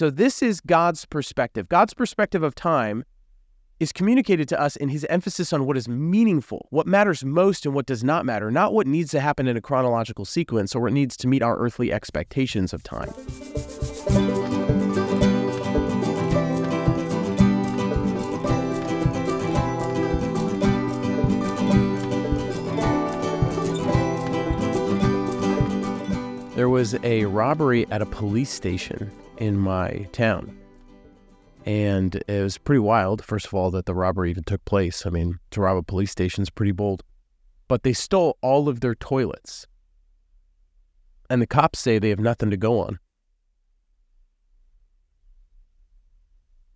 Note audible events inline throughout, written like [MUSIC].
So this is God's perspective. God's perspective of time is communicated to us in his emphasis on what is meaningful, what matters most and what does not matter, not what needs to happen in a chronological sequence or what needs to meet our earthly expectations of time. There was a robbery at a police station in my town. And it was pretty wild, first of all, that the robbery even took place. I mean, to rob a police station is pretty bold. But they stole all of their toilets. And the cops say they have nothing to go on.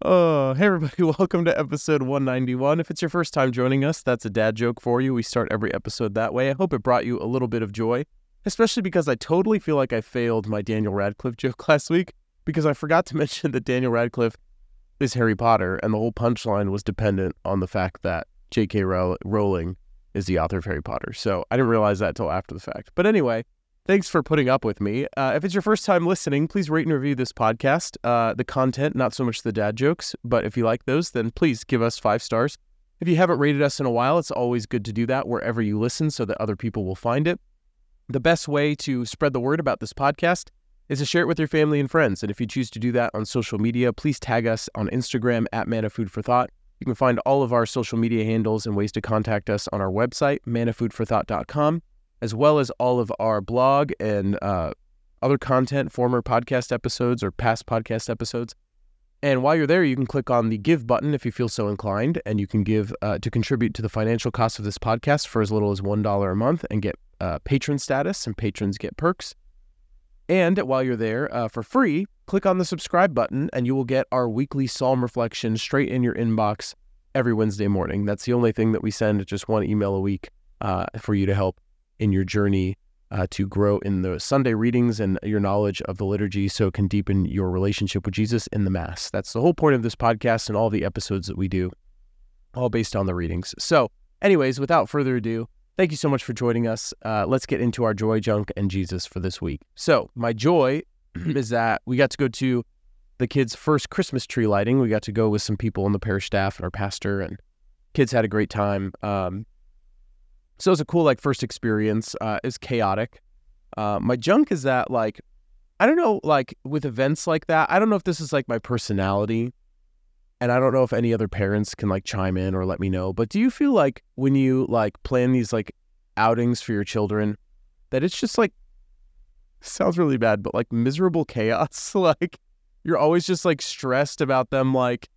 Oh, hey everybody, [LAUGHS] welcome to episode 191. If it's your first time joining us, that's a dad joke for you. We start every episode that way. I hope it brought you a little bit of joy especially because I totally feel like I failed my Daniel Radcliffe joke [LAUGHS] last week because I forgot to [LAUGHS] mention that Daniel Radcliffe is Harry Potter, and the whole punchline was dependent on the fact that J.K. Rowling is the author of Harry Potter. So I didn't realize that until after the fact. But anyway, thanks for putting up with me. Uh, if it's your first time listening, please rate and review this podcast. Uh, the content, not so much the dad jokes, but if you like those, then please give us five stars. If you haven't rated us in a while, it's always good to do that wherever you listen so that other people will find it. The best way to spread the word about this podcast is to share it with your family and friends. And if you choose to do that on social media, please tag us on Instagram at Manna Food for Thought. You can find all of our social media handles and ways to contact us on our website, mannafoodforthought.com, as well as all of our blog and uh, other content, former podcast episodes or past podcast episodes. And while you're there, you can click on the give button if you feel so inclined, and you can give uh, to contribute to the financial cost of this podcast for as little as $1 a month and get uh, patron status, and patrons get perks. And while you're there, uh, for free, click on the subscribe button and you will get our weekly psalm reflection straight in your inbox every Wednesday morning. That's the only thing that we send, just one email a week uh, for you to help in your journey uh, to grow in the Sunday readings and your knowledge of the liturgy so it can deepen your relationship with Jesus in the Mass. That's the whole point of this podcast and all the episodes that we do, all based on the readings. So, anyways, without further ado, Thank you so much for joining us. Uh, let's get into our joy, junk, and Jesus for this week. So, my joy [CLEARS THROAT] is that we got to go to the kids' first Christmas tree lighting. We got to go with some people on the parish staff and our pastor, and kids had a great time. Um, so it was a cool like first experience. Uh, it's chaotic. Uh, my junk is that like I don't know like with events like that. I don't know if this is like my personality and I don't know if any other parents can like chime in or let me know, but do you feel like when you like plan these like outings for your children that it's just like sounds really bad, but like miserable chaos? [LAUGHS] like you're always just like stressed about them like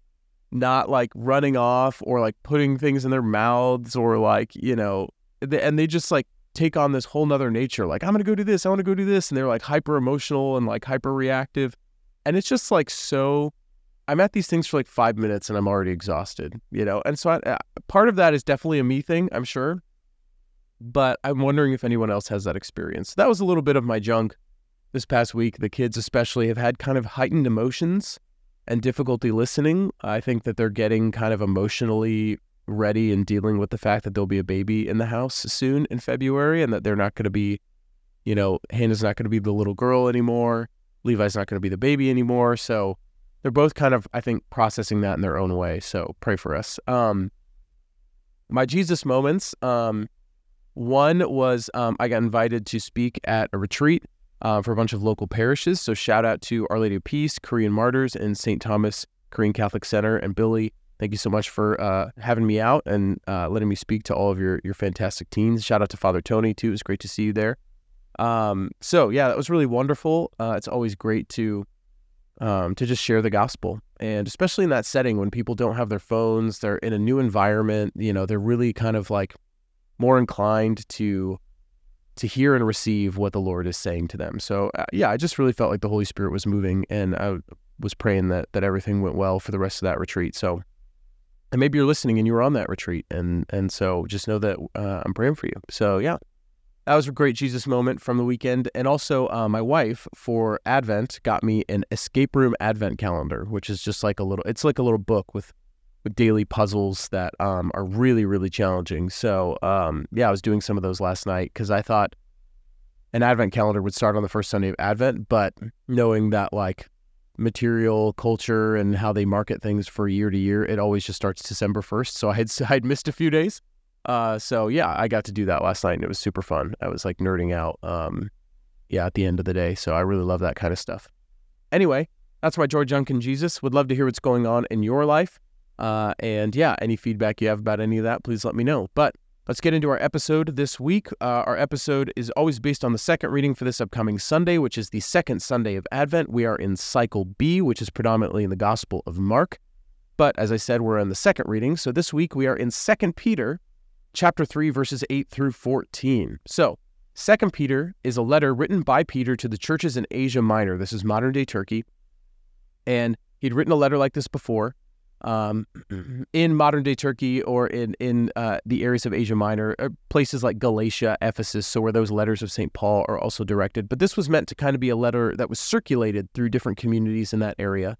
not like running off or like putting things in their mouths or like, you know, and they just like take on this whole nother nature. Like, I'm going to go do this. I want to go do this. And they're like hyper emotional and like hyper reactive. And it's just like so I'm at these things for like five minutes and I'm already exhausted, you know? And so I, uh, part of that is definitely a me thing, I'm sure. But I'm wondering if anyone else has that experience. That was a little bit of my junk this past week. The kids, especially, have had kind of heightened emotions and difficulty listening. I think that they're getting kind of emotionally ready and dealing with the fact that there'll be a baby in the house soon in February and that they're not going to be, you know, Hannah's not going to be the little girl anymore. Levi's not going to be the baby anymore. So, they're both kind of, I think, processing that in their own way. So pray for us. Um, my Jesus moments. Um, one was um, I got invited to speak at a retreat uh, for a bunch of local parishes. So shout out to Our Lady of Peace, Korean Martyrs, and St. Thomas Korean Catholic Center. And Billy, thank you so much for uh, having me out and uh, letting me speak to all of your your fantastic teens. Shout out to Father Tony too. It was great to see you there. Um, so yeah, that was really wonderful. Uh, it's always great to um, to just share the gospel. And especially in that setting when people don't have their phones, they're in a new environment, you know, they're really kind of like more inclined to to hear and receive what the Lord is saying to them. So uh, yeah, I just really felt like the Holy Spirit was moving and I was praying that that everything went well for the rest of that retreat. So and maybe you're listening and you were on that retreat and and so just know that uh, I'm praying for you. So yeah, that was a great Jesus moment from the weekend. And also, uh, my wife for Advent got me an escape room Advent calendar, which is just like a little. It's like a little book with with daily puzzles that um, are really really challenging. So um, yeah, I was doing some of those last night because I thought an Advent calendar would start on the first Sunday of Advent, but knowing that like material culture and how they market things for year to year, it always just starts December 1st. So I had [LAUGHS] I'd missed a few days. Uh, so yeah, I got to do that last night and it was super fun. I was like nerding out. Um, yeah, at the end of the day. So I really love that kind of stuff. Anyway, that's my Joy Junkin Jesus. Would love to hear what's going on in your life. Uh, and yeah, any feedback you have about any of that, please let me know. But let's get into our episode this week. Uh, our episode is always based on the second reading for this upcoming Sunday, which is the second Sunday of Advent. We are in cycle B, which is predominantly in the Gospel of Mark. But as I said, we're in the second reading. So this week we are in 2 Peter chapter 3 verses 8 through 14. So, 2 Peter is a letter written by Peter to the churches in Asia Minor. This is modern-day Turkey. And he'd written a letter like this before um, [CLEARS THROAT] in modern day Turkey or in in uh, the areas of Asia Minor, uh, places like Galatia, Ephesus, so where those letters of St. Paul are also directed. But this was meant to kind of be a letter that was circulated through different communities in that area.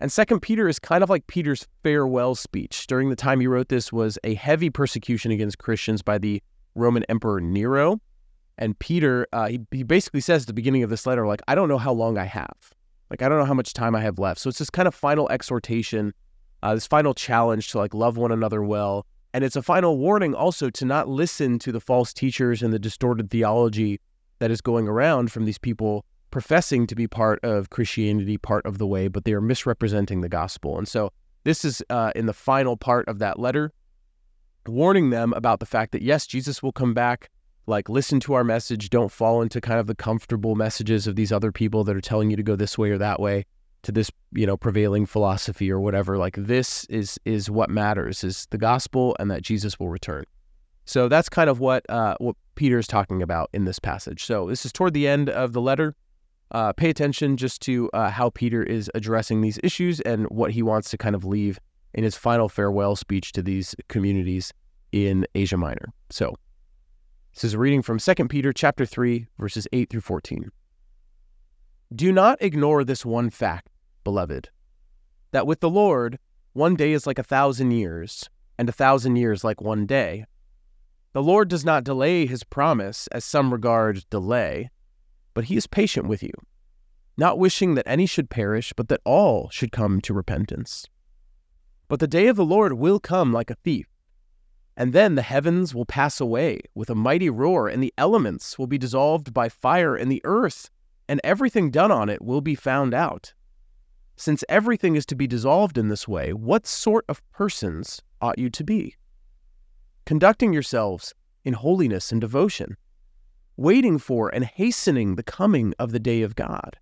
And Second Peter is kind of like Peter's farewell speech. During the time he wrote this was a heavy persecution against Christians by the Roman Emperor Nero. And Peter, uh, he, he basically says at the beginning of this letter, like, I don't know how long I have. Like, I don't know how much time I have left. So it's this kind of final exhortation uh, this final challenge to like love one another well. And it's a final warning also to not listen to the false teachers and the distorted theology that is going around from these people professing to be part of Christianity, part of the way, but they are misrepresenting the gospel. And so this is uh, in the final part of that letter, warning them about the fact that yes, Jesus will come back. Like, listen to our message. Don't fall into kind of the comfortable messages of these other people that are telling you to go this way or that way to this you know prevailing philosophy or whatever like this is is what matters is the gospel and that jesus will return so that's kind of what uh, what peter is talking about in this passage so this is toward the end of the letter uh, pay attention just to uh, how peter is addressing these issues and what he wants to kind of leave in his final farewell speech to these communities in asia minor. So this is a reading from 2 peter chapter 3 verses 8 through 14 do not ignore this one fact beloved, that with the Lord, one day is like a thousand years, and a thousand years like one day. The Lord does not delay his promise, as some regard delay, but he is patient with you, not wishing that any should perish, but that all should come to repentance. But the day of the Lord will come like a thief. And then the heavens will pass away with a mighty roar, and the elements will be dissolved by fire, and the earth and everything done on it will be found out. Since everything is to be dissolved in this way, what sort of persons ought you to be? Conducting yourselves in holiness and devotion, waiting for and hastening the coming of the day of God,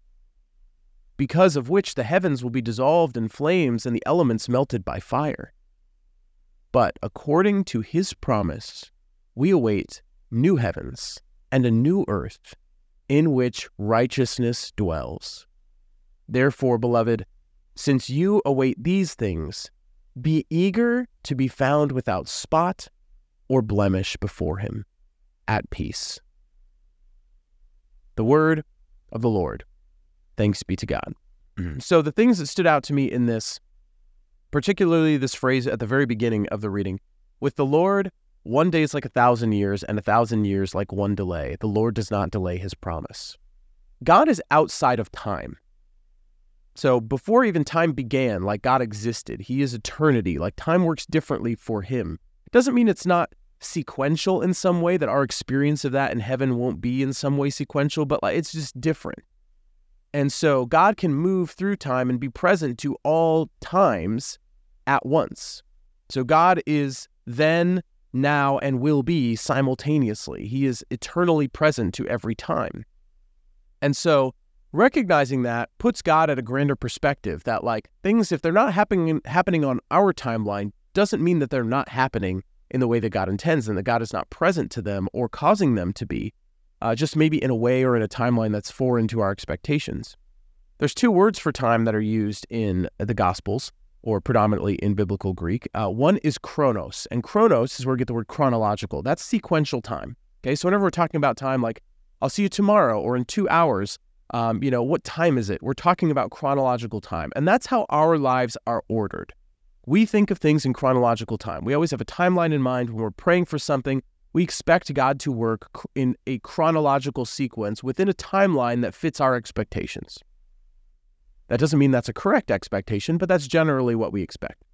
because of which the heavens will be dissolved in flames and the elements melted by fire. But according to his promise, we await new heavens and a new earth in which righteousness dwells. Therefore, beloved, since you await these things, be eager to be found without spot or blemish before him, at peace. The word of the Lord. Thanks be to God. Mm-hmm. So, the things that stood out to me in this, particularly this phrase at the very beginning of the reading, with the Lord, one day is like a thousand years, and a thousand years like one delay. The Lord does not delay his promise. God is outside of time. So before even time began, like God existed, he is eternity. Like time works differently for him. It doesn't mean it's not sequential in some way, that our experience of that in heaven won't be in some way sequential, but like it's just different. And so God can move through time and be present to all times at once. So God is then, now, and will be simultaneously. He is eternally present to every time. And so recognizing that puts God at a grander perspective that like things if they're not happening happening on our timeline doesn't mean that they're not happening in the way that God intends and that God is not present to them or causing them to be uh, just maybe in a way or in a timeline that's foreign to our expectations. There's two words for time that are used in the Gospels or predominantly in biblical Greek. Uh, one is chronos, and chronos is where we get the word chronological. That's sequential time. Okay, so whenever we're talking about time, like I'll see you tomorrow or in two hours, um, you know, what time is it? We're talking about chronological time. And that's how our lives are ordered. We think of things in chronological time. We always have a timeline in mind when we're praying for something. We expect God to work in a chronological sequence within a timeline that fits our expectations. That doesn't mean that's a correct expectation, but that's generally what we expect.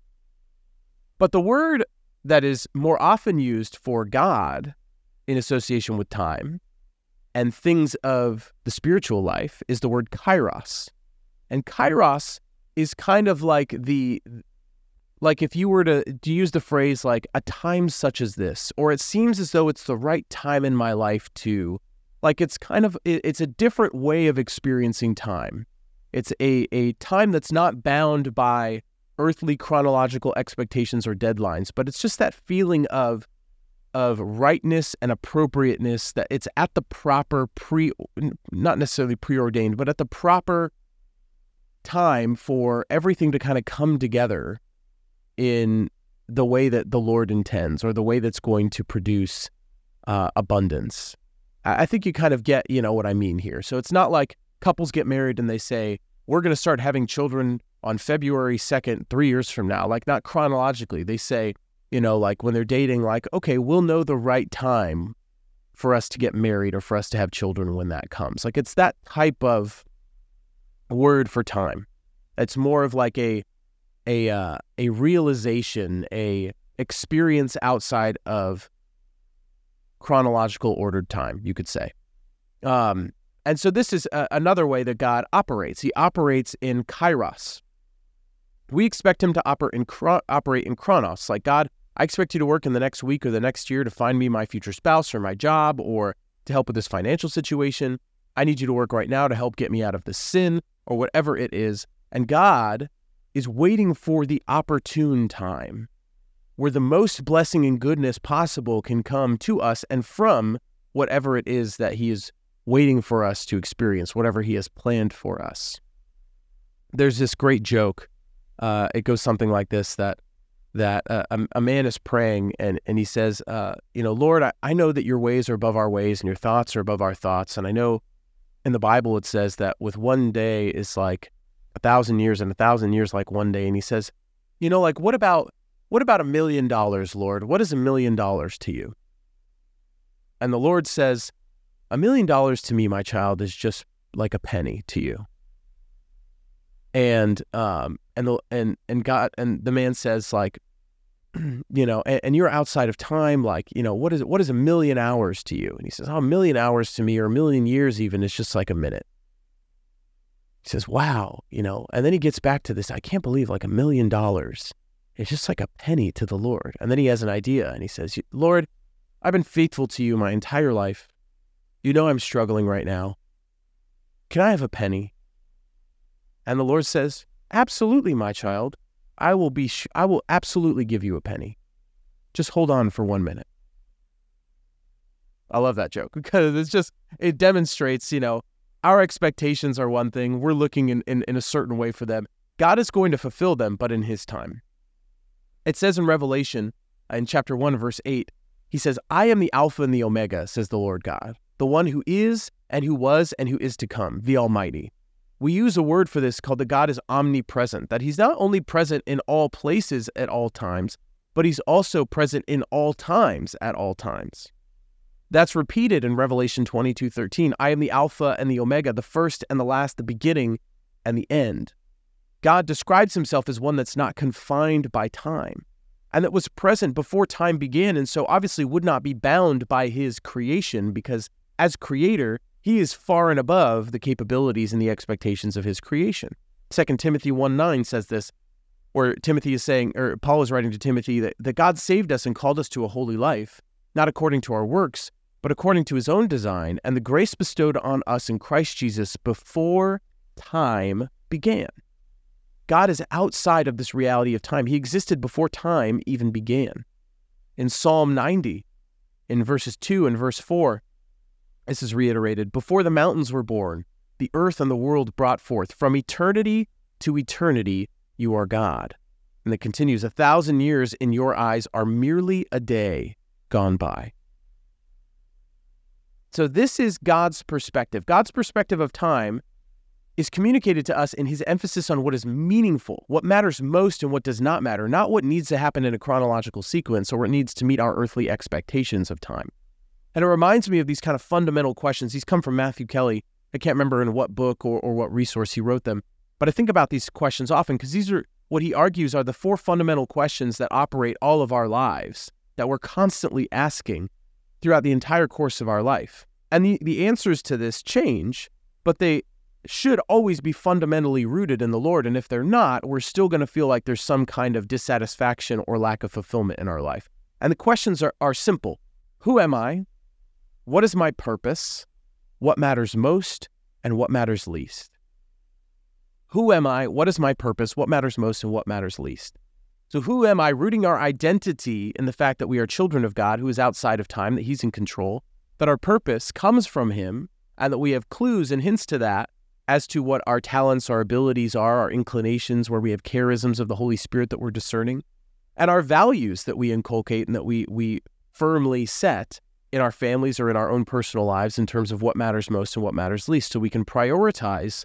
But the word that is more often used for God in association with time and things of the spiritual life is the word kairos. And kairos is kind of like the like if you were to, to use the phrase like a time such as this or it seems as though it's the right time in my life to like it's kind of it's a different way of experiencing time. It's a, a time that's not bound by earthly chronological expectations or deadlines but it's just that feeling of of rightness and appropriateness that it's at the proper pre not necessarily preordained but at the proper time for everything to kind of come together in the way that the Lord intends or the way that's going to produce uh, abundance. I think you kind of get, you know, what I mean here. So it's not like couples get married and they say, we're going to start having children on February 2nd, three years from now. Like, not chronologically. They say, you know, like when they're dating, like, okay, we'll know the right time for us to get married or for us to have children when that comes. Like, it's that type of word for time. It's more of like a a uh, a realization, a experience outside of chronological ordered time, you could say. Um, and so this is a, another way that God operates. He operates in kairos. We expect him to oper- in chro- operate in chronos. Like, God, I expect you to work in the next week or the next year to find me my future spouse or my job or to help with this financial situation. I need you to work right now to help get me out of the sin or whatever it is. And God is waiting for the opportune time where the most blessing and goodness possible can come to us and from whatever it is that He is waiting for us to experience, whatever He has planned for us. There's this great joke. Uh, it goes something like this that that uh, a, a, man is praying and, and he says, uh, you know, Lord, I, I know that your ways are above our ways and your thoughts are above our thoughts. And I know in the Bible it says that with one day is like a thousand years and a thousand years like one day. And he says, you know, like what about what about a million dollars, Lord? What is a million dollars to you? And the Lord says, a million dollars to me, my child, is just like a penny to you. And um and the and and God and the man says like, [CLEARS THROAT] you know, and, and, you're outside of time. Like, you know, what is what is a million hours to you? And he says, oh, a million hours to me, or a million years even, is just like a minute. He says, wow, you know, and then he gets back to this. I can't believe like a million dollars. It's just like a penny to the Lord. And then he has an idea and he says, Lord, I've been faithful to you my entire life. You know I'm struggling right now. Can I have a penny? And the Lord says, Absolutely, my child. I will be sh- I will absolutely give you a penny. Just hold on for 1 minute. I love that joke [LAUGHS] because it's just it demonstrates, you know, our expectations are one thing. We're looking in, in, in a certain way for them. God is going to fulfill them, but in his time. It says in Revelation, in chapter 1, verse 8, he says, I am the Alpha and the Omega, says the Lord God, the one who is and who was and who is to come, the Almighty. We use a word for this called the God is omnipresent, that he's not only present in all places at all times, but he's also present in all times at all times. That's repeated in Revelation 22:13. I am the Alpha and the Omega, the first and the last, the beginning and the end. God describes himself as one that's not confined by time and that was present before time began and so obviously would not be bound by his creation because as creator, he is far and above the capabilities and the expectations of his creation. 2 Timothy 1 9 says this, where Timothy is saying, or Paul is writing to Timothy, that, that God saved us and called us to a holy life, not according to our works, but according to his own design and the grace bestowed on us in Christ Jesus before time began. God is outside of this reality of time. He existed before time even began. In Psalm 90, in verses 2 and verse 4, this is reiterated Before the mountains were born, the earth and the world brought forth. From eternity to eternity, you are God. And it continues A thousand years in your eyes are merely a day gone by. So, this is God's perspective. God's perspective of time is communicated to us in his emphasis on what is meaningful, what matters most and what does not matter, not what needs to happen in a chronological sequence or what needs to meet our earthly expectations of time. And it reminds me of these kind of fundamental questions. These come from Matthew Kelly. I can't remember in what book or, or what resource he wrote them. But I think about these questions often because these are what he argues are the four fundamental questions that operate all of our lives that we're constantly asking throughout the entire course of our life. And the, the answers to this change, but they should always be fundamentally rooted in the Lord. And if they're not, we're still going to feel like there's some kind of dissatisfaction or lack of fulfillment in our life. And the questions are, are simple Who am I? What is my purpose? What matters most? And what matters least? Who am I? What is my purpose? What matters most? And what matters least? So, who am I? Rooting our identity in the fact that we are children of God, who is outside of time, that He's in control, that our purpose comes from Him, and that we have clues and hints to that as to what our talents, our abilities are, our inclinations, where we have charisms of the Holy Spirit that we're discerning, and our values that we inculcate and that we, we firmly set in our families or in our own personal lives in terms of what matters most and what matters least. So we can prioritize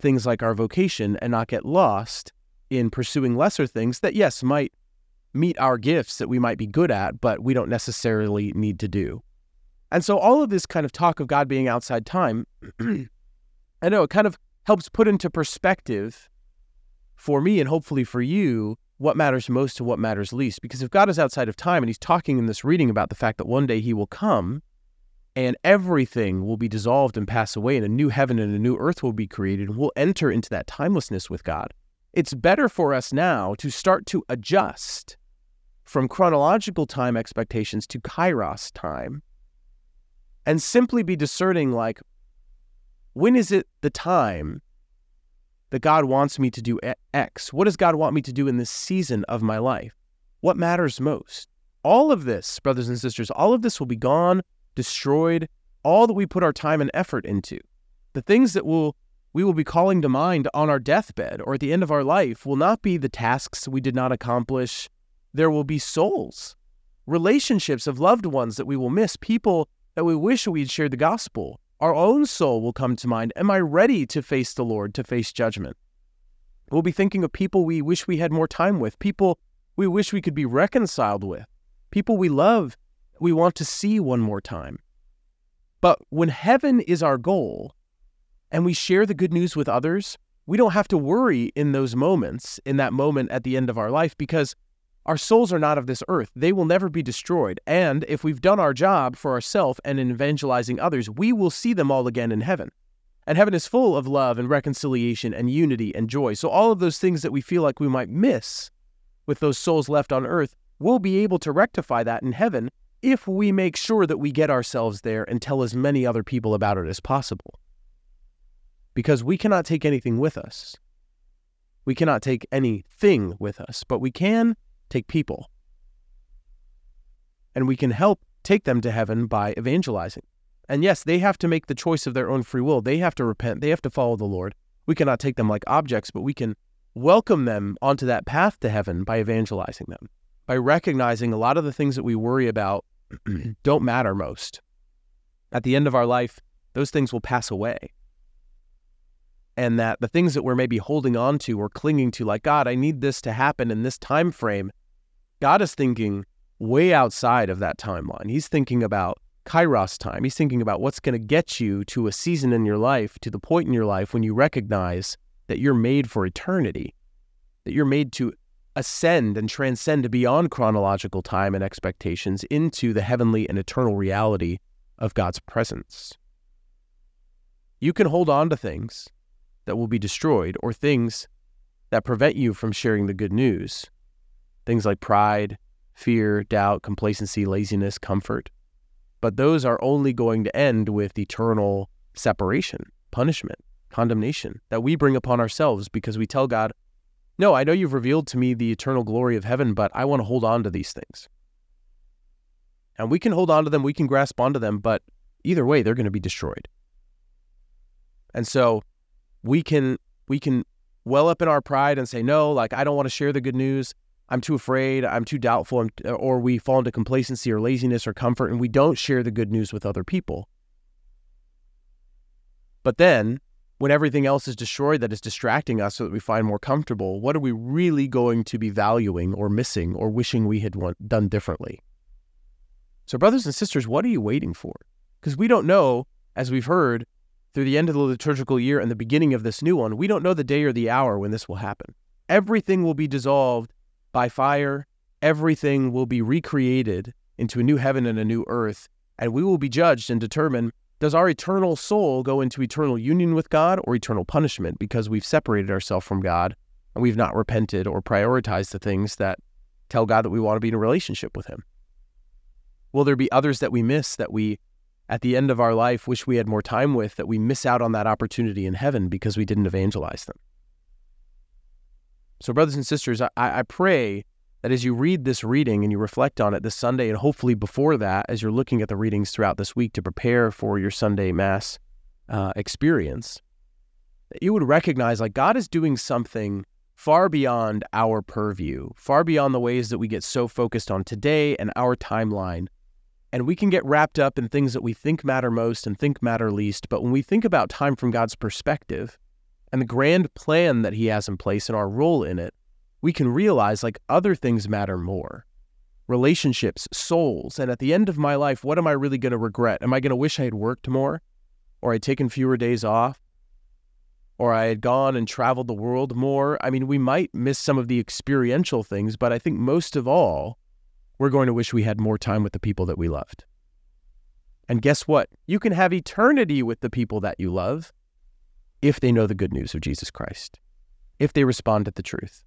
things like our vocation and not get lost in pursuing lesser things that, yes, might meet our gifts that we might be good at, but we don't necessarily need to do. And so, all of this kind of talk of God being outside time, [CLEARS THROAT] I know it kind of helps put into perspective for me and hopefully for you what matters most and what matters least. Because if God is outside of time and he's talking in this reading about the fact that one day he will come and everything will be dissolved and pass away, and a new heaven and a new earth will be created, and we'll enter into that timelessness with God it's better for us now to start to adjust from chronological time expectations to kairos time and simply be discerning like when is it the time that God wants me to do X? What does God want me to do in this season of my life? What matters most? All of this, brothers and sisters, all of this will be gone, destroyed, all that we put our time and effort into. The things that will we will be calling to mind on our deathbed or at the end of our life will not be the tasks we did not accomplish. There will be souls, relationships of loved ones that we will miss, people that we wish we had shared the gospel. Our own soul will come to mind. Am I ready to face the Lord, to face judgment? We'll be thinking of people we wish we had more time with, people we wish we could be reconciled with, people we love, we want to see one more time. But when heaven is our goal, and we share the good news with others, we don't have to worry in those moments, in that moment at the end of our life, because our souls are not of this earth. They will never be destroyed. And if we've done our job for ourselves and in evangelizing others, we will see them all again in heaven. And heaven is full of love and reconciliation and unity and joy. So, all of those things that we feel like we might miss with those souls left on earth, we'll be able to rectify that in heaven if we make sure that we get ourselves there and tell as many other people about it as possible because we cannot take anything with us. We cannot take anything with us, but we can take people. And we can help take them to heaven by evangelizing. And yes, they have to make the choice of their own free will. They have to repent. They have to follow the Lord. We cannot take them like objects, but we can welcome them onto that path to heaven by evangelizing them, by recognizing a lot of the things that we worry about [CLEARS THROAT] don't matter most. At the end of our life, those things will pass away and that the things that we're maybe holding on to or clinging to like god i need this to happen in this time frame god is thinking way outside of that timeline he's thinking about kairos time he's thinking about what's going to get you to a season in your life to the point in your life when you recognize that you're made for eternity that you're made to ascend and transcend beyond chronological time and expectations into the heavenly and eternal reality of God's presence. You can hold on to things that will be destroyed or things that prevent you from sharing the good news. Things like pride, fear, doubt, complacency, laziness, comfort. But those are only going to end with eternal separation, punishment, condemnation that we bring upon ourselves because we tell God, No, I know you've revealed to me the eternal glory of heaven, but I want to hold on to these things. And we can hold on to them, we can grasp onto them, but either way, they're going to be destroyed. And so we can we can well up in our pride and say no like i don't want to share the good news. I'm too afraid. I'm too doubtful. Uh, or we fall into complacency or laziness or comfort and we don't share the good news with other people. But then when everything else is destroyed that is distracting us so that we find more comfortable what are we really going to be valuing or missing or wishing we had done differently? So brothers and sisters what are you waiting for? Because we don't know as we've heard through the end of the liturgical year and the beginning of this new one, we don't know the day or the hour when this will happen. Everything will be dissolved by fire, everything will be recreated into a new heaven and a new earth, and we will be judged and determine does our eternal soul go into eternal union with God or eternal punishment because we've separated ourselves from God and we've not repented or prioritized the things that tell God that we want to be in a relationship with Him? Will there be others that we miss that we, at the end of our life, wish we had more time with, that we miss out on that opportunity in heaven because we didn't evangelize them? So, brothers and sisters, I, I pray that as you read this reading and you reflect on it this Sunday, and hopefully before that, as you're looking at the readings throughout this week to prepare for your Sunday Mass uh, experience, that you would recognize like God is doing something far beyond our purview, far beyond the ways that we get so focused on today and our timeline. And we can get wrapped up in things that we think matter most and think matter least. But when we think about time from God's perspective and the grand plan that He has in place and our role in it, we can realize like other things matter more relationships, souls. And at the end of my life, what am I really going to regret? Am I going to wish I had worked more or I'd taken fewer days off or I had gone and traveled the world more? I mean, we might miss some of the experiential things, but I think most of all, we're going to wish we had more time with the people that we loved. And guess what? You can have eternity with the people that you love if they know the good news of Jesus Christ, if they respond to the truth.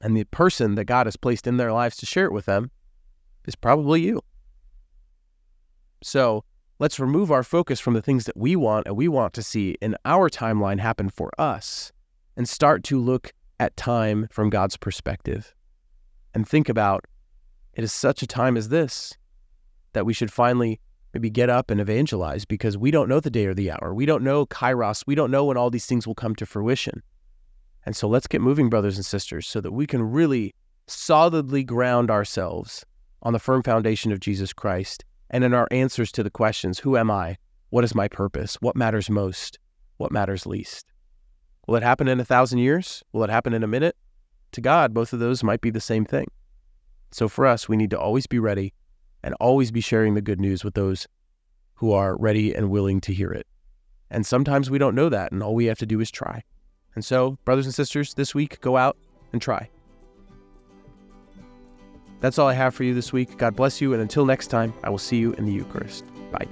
And the person that God has placed in their lives to share it with them is probably you. So let's remove our focus from the things that we want and we want to see in our timeline happen for us and start to look at time from God's perspective and think about it is such a time as this that we should finally maybe get up and evangelize because we don't know the day or the hour. We don't know Kairos. We don't know when all these things will come to fruition. And so let's get moving, brothers and sisters, so that we can really solidly ground ourselves on the firm foundation of Jesus Christ and in our answers to the questions Who am I? What is my purpose? What matters most? What matters least? Will it happen in a thousand years? Will it happen in a minute? To God, both of those might be the same thing. So for us, we need to always be ready and always be sharing the good news with those who are ready and willing to hear it. And sometimes we don't know that, and all we have to do is try. And so, brothers and sisters, this week, go out and try. That's all I have for you this week. God bless you, and until next time, I will see you in the Eucharist. Bye.